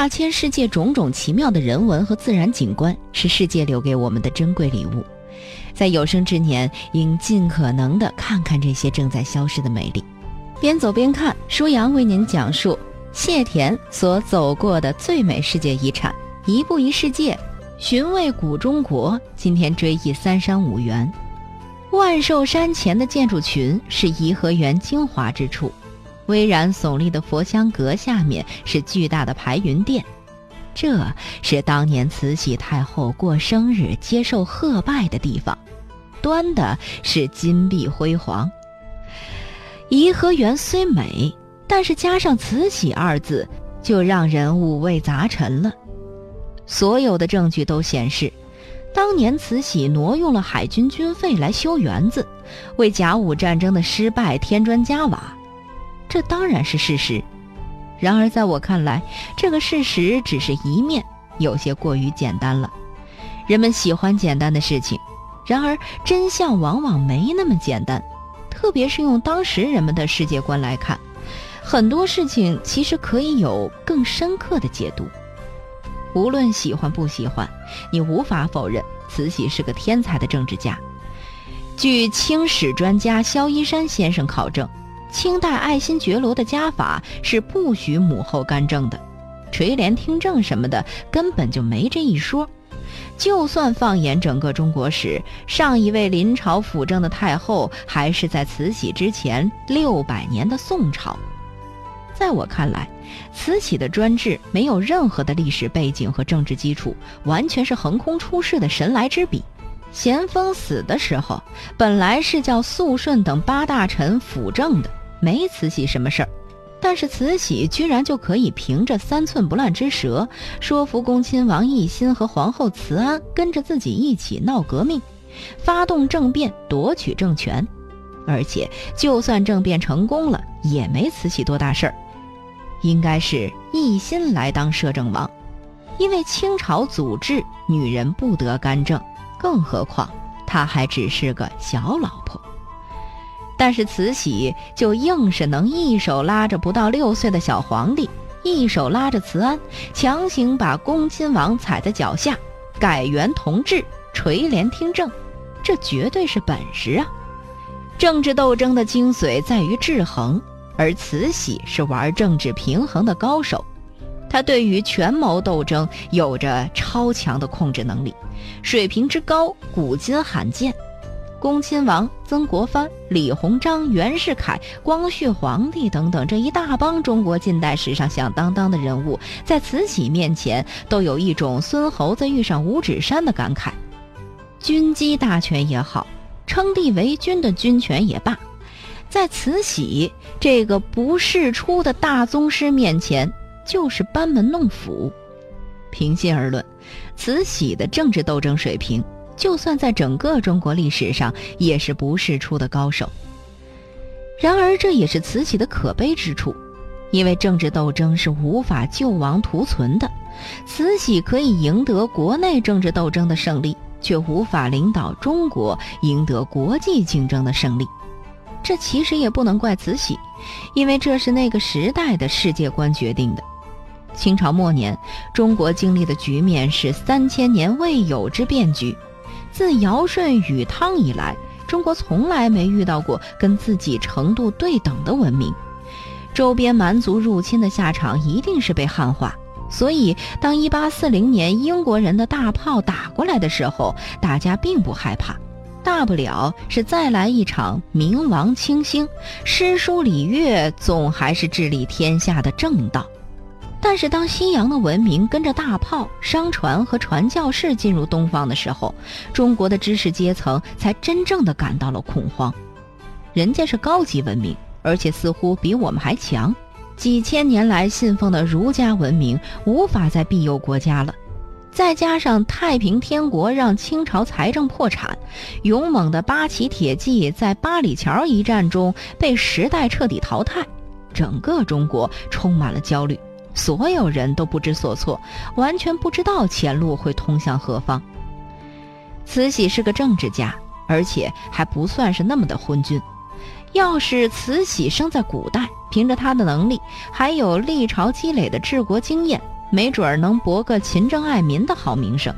大千世界种种奇妙的人文和自然景观，是世界留给我们的珍贵礼物。在有生之年，应尽可能的看看这些正在消失的美丽。边走边看，舒阳为您讲述谢田所走过的最美世界遗产——一步一世界，寻味古中国。今天追忆三山五园，万寿山前的建筑群是颐和园精华之处。巍然耸立的佛香阁下面是巨大的排云殿。这是当年慈禧太后过生日接受贺拜的地方，端的是金碧辉煌。颐和园虽美，但是加上“慈禧”二字，就让人五味杂陈了。所有的证据都显示，当年慈禧挪用了海军军费来修园子，为甲午战争的失败添砖加瓦，这当然是事实。然而，在我看来，这个事实只是一面，有些过于简单了。人们喜欢简单的事情，然而真相往往没那么简单。特别是用当时人们的世界观来看，很多事情其实可以有更深刻的解读。无论喜欢不喜欢，你无法否认慈禧是个天才的政治家。据清史专家萧一山先生考证。清代爱新觉罗的家法是不许母后干政的，垂帘听政什么的根本就没这一说。就算放眼整个中国史，上一位临朝辅政的太后还是在慈禧之前六百年的宋朝。在我看来，慈禧的专制没有任何的历史背景和政治基础，完全是横空出世的神来之笔。咸丰死的时候，本来是叫肃顺等八大臣辅政的。没慈禧什么事儿，但是慈禧居然就可以凭着三寸不烂之舌，说服恭亲王奕欣和皇后慈安跟着自己一起闹革命，发动政变夺取政权，而且就算政变成功了，也没慈禧多大事儿。应该是奕欣来当摄政王，因为清朝祖制女人不得干政，更何况她还只是个小老婆。但是慈禧就硬是能一手拉着不到六岁的小皇帝，一手拉着慈安，强行把恭亲王踩在脚下，改元同治，垂帘听政，这绝对是本事啊！政治斗争的精髓在于制衡，而慈禧是玩政治平衡的高手，她对于权谋斗争有着超强的控制能力，水平之高，古今罕见。恭亲王曾国藩、李鸿章、袁世凯、光绪皇帝等等这一大帮中国近代史上响当当的人物，在慈禧面前都有一种孙猴子遇上五指山的感慨。军机大权也好，称帝为君的军权也罢，在慈禧这个不世出的大宗师面前，就是班门弄斧。平心而论，慈禧的政治斗争水平。就算在整个中国历史上，也是不世出的高手。然而，这也是慈禧的可悲之处，因为政治斗争是无法救亡图存的。慈禧可以赢得国内政治斗争的胜利，却无法领导中国赢得国际竞争的胜利。这其实也不能怪慈禧，因为这是那个时代的世界观决定的。清朝末年，中国经历的局面是三千年未有之变局。自尧舜禹汤以来，中国从来没遇到过跟自己程度对等的文明。周边蛮族入侵的下场一定是被汉化。所以，当1840年英国人的大炮打过来的时候，大家并不害怕，大不了是再来一场明王清兴，诗书礼乐总还是治理天下的正道。但是，当西洋的文明跟着大炮、商船和传教士进入东方的时候，中国的知识阶层才真正的感到了恐慌。人家是高级文明，而且似乎比我们还强。几千年来信奉的儒家文明无法再庇佑国家了，再加上太平天国让清朝财政破产，勇猛的八旗铁骑在八里桥一战中被时代彻底淘汰，整个中国充满了焦虑。所有人都不知所措，完全不知道前路会通向何方。慈禧是个政治家，而且还不算是那么的昏君。要是慈禧生在古代，凭着她的能力，还有历朝积累的治国经验，没准儿能博个勤政爱民的好名声。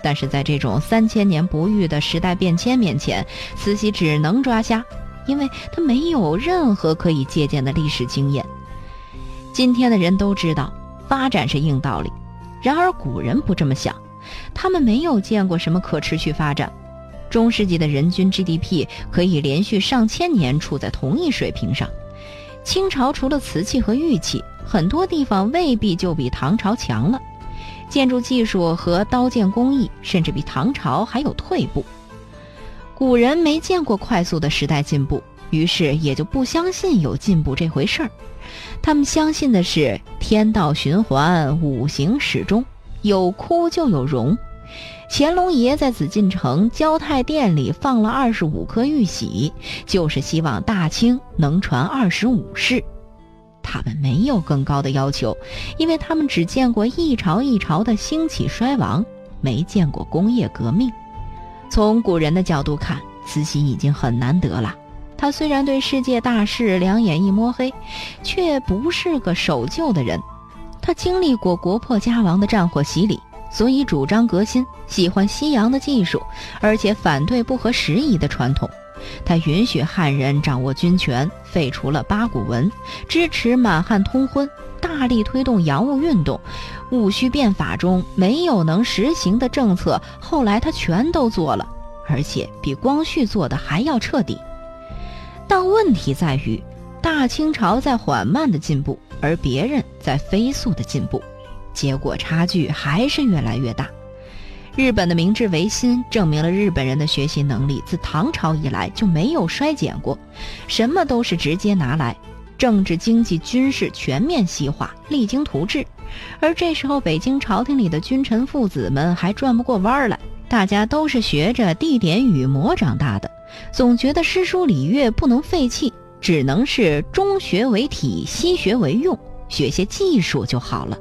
但是在这种三千年不遇的时代变迁面前，慈禧只能抓瞎，因为她没有任何可以借鉴的历史经验。今天的人都知道，发展是硬道理，然而古人不这么想，他们没有见过什么可持续发展。中世纪的人均 GDP 可以连续上千年处在同一水平上，清朝除了瓷器和玉器，很多地方未必就比唐朝强了。建筑技术和刀剑工艺甚至比唐朝还有退步。古人没见过快速的时代进步，于是也就不相信有进步这回事儿。他们相信的是天道循环，五行始终，有枯就有荣。乾隆爷在紫禁城交泰殿里放了二十五颗玉玺，就是希望大清能传二十五世。他们没有更高的要求，因为他们只见过一朝一朝的兴起衰亡，没见过工业革命。从古人的角度看，慈禧已经很难得了。他虽然对世界大事两眼一摸黑，却不是个守旧的人。他经历过国破家亡的战火洗礼，所以主张革新，喜欢西洋的技术，而且反对不合时宜的传统。他允许汉人掌握军权，废除了八股文，支持满汉通婚，大力推动洋务运动。戊戌变法中没有能实行的政策，后来他全都做了，而且比光绪做的还要彻底。但问题在于，大清朝在缓慢的进步，而别人在飞速的进步，结果差距还是越来越大。日本的明治维新证明了日本人的学习能力自唐朝以来就没有衰减过，什么都是直接拿来，政治、经济、军事全面西化，励精图治。而这时候，北京朝廷里的君臣父子们还转不过弯来，大家都是学着地点与魔长大的，总觉得诗书礼乐不能废弃，只能是中学为体，西学为用，学些技术就好了。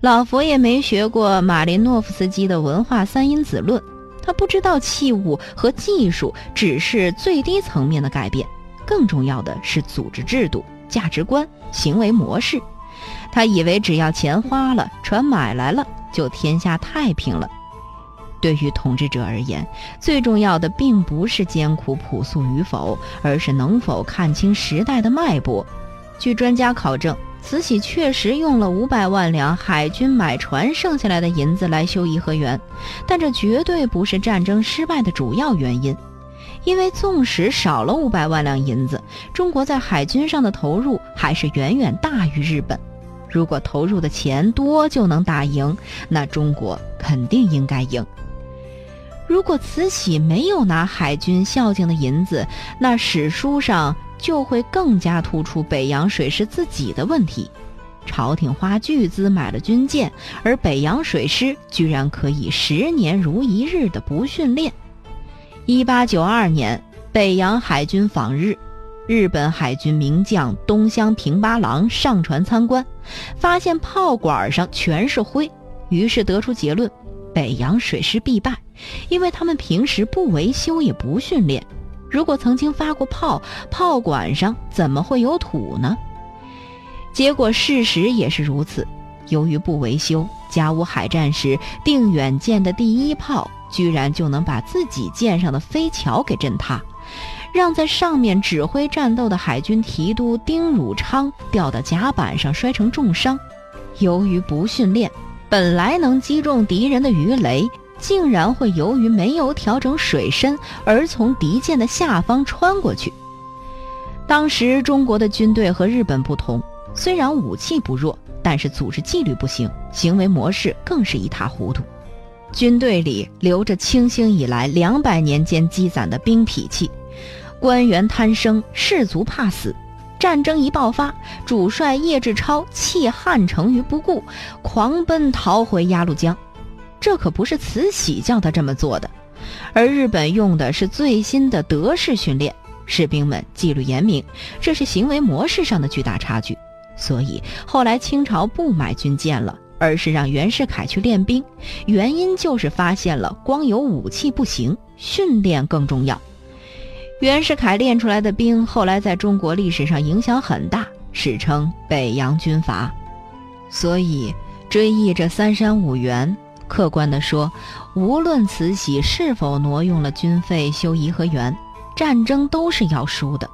老佛爷没学过马林诺夫斯基的文化三因子论，他不知道器物和技术只是最低层面的改变，更重要的是组织制度、价值观、行为模式。他以为只要钱花了，船买来了，就天下太平了。对于统治者而言，最重要的并不是艰苦朴素与否，而是能否看清时代的脉搏。据专家考证。慈禧确实用了五百万两海军买船剩下来的银子来修颐和园，但这绝对不是战争失败的主要原因。因为纵使少了五百万两银子，中国在海军上的投入还是远远大于日本。如果投入的钱多就能打赢，那中国肯定应该赢。如果慈禧没有拿海军孝敬的银子，那史书上。就会更加突出北洋水师自己的问题。朝廷花巨资买了军舰，而北洋水师居然可以十年如一日的不训练。一八九二年，北洋海军访日，日本海军名将东乡平八郎上船参观，发现炮管上全是灰，于是得出结论：北洋水师必败，因为他们平时不维修也不训练。如果曾经发过炮，炮管上怎么会有土呢？结果事实也是如此。由于不维修，甲午海战时定远舰的第一炮居然就能把自己舰上的飞桥给震塌，让在上面指挥战斗的海军提督丁汝昌掉到甲板上摔成重伤。由于不训练，本来能击中敌人的鱼雷。竟然会由于没有调整水深而从敌舰的下方穿过去。当时中国的军队和日本不同，虽然武器不弱，但是组织纪律不行，行为模式更是一塌糊涂。军队里留着清兴以来两百年间积攒的兵痞气，官员贪生，士卒怕死。战争一爆发，主帅叶志超弃汉城于不顾，狂奔逃回鸭绿江。这可不是慈禧叫他这么做的，而日本用的是最新的德式训练，士兵们纪律严明，这是行为模式上的巨大差距。所以后来清朝不买军舰了，而是让袁世凯去练兵，原因就是发现了光有武器不行，训练更重要。袁世凯练出来的兵后来在中国历史上影响很大，史称北洋军阀。所以。追忆着三山五园，客观地说，无论慈禧是否挪用了军费修颐和园，战争都是要输的。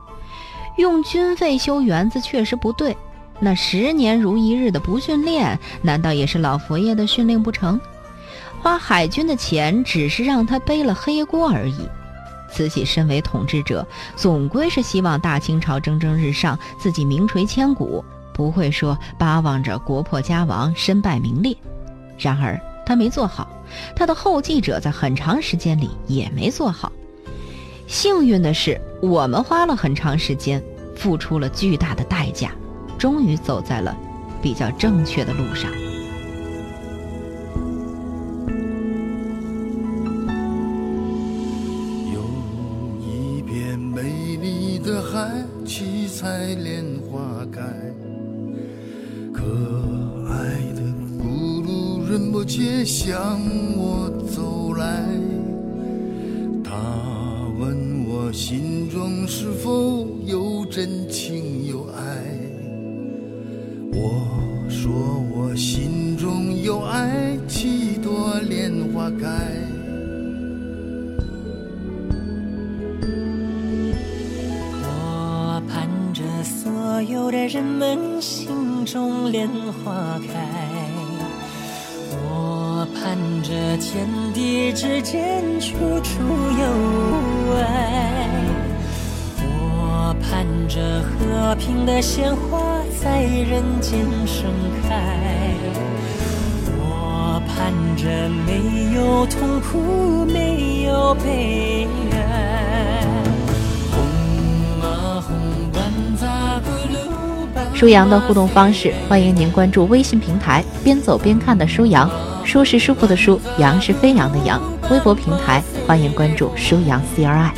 用军费修园子确实不对，那十年如一日的不训练，难道也是老佛爷的训令不成？花海军的钱只是让他背了黑锅而已。慈禧身为统治者，总归是希望大清朝蒸蒸日上，自己名垂千古，不会说巴望着国破家亡、身败名裂。然而他没做好，他的后继者在很长时间里也没做好。幸运的是，我们花了很长时间，付出了巨大的代价，终于走在了比较正确的路上。莲花开，可爱的咕噜人不切向我走来，他。问我心中是否有真情有爱？我说我心中有爱，人们心中莲花开。我盼着天地之间处处有爱，我盼着和平的鲜花在人间盛开，我盼着没有痛苦，没有悲哀。舒阳的互动方式，欢迎您关注微信平台“边走边看”的舒阳。舒是舒服的舒，扬是飞扬的扬。微博平台欢迎关注舒扬 CRI。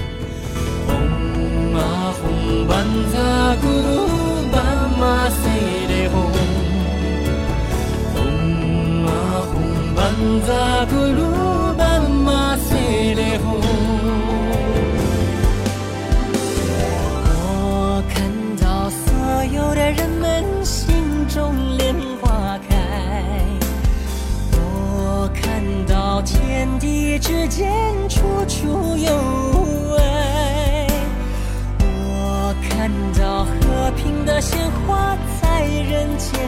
世间，处处有爱。我看到和平的鲜花在人间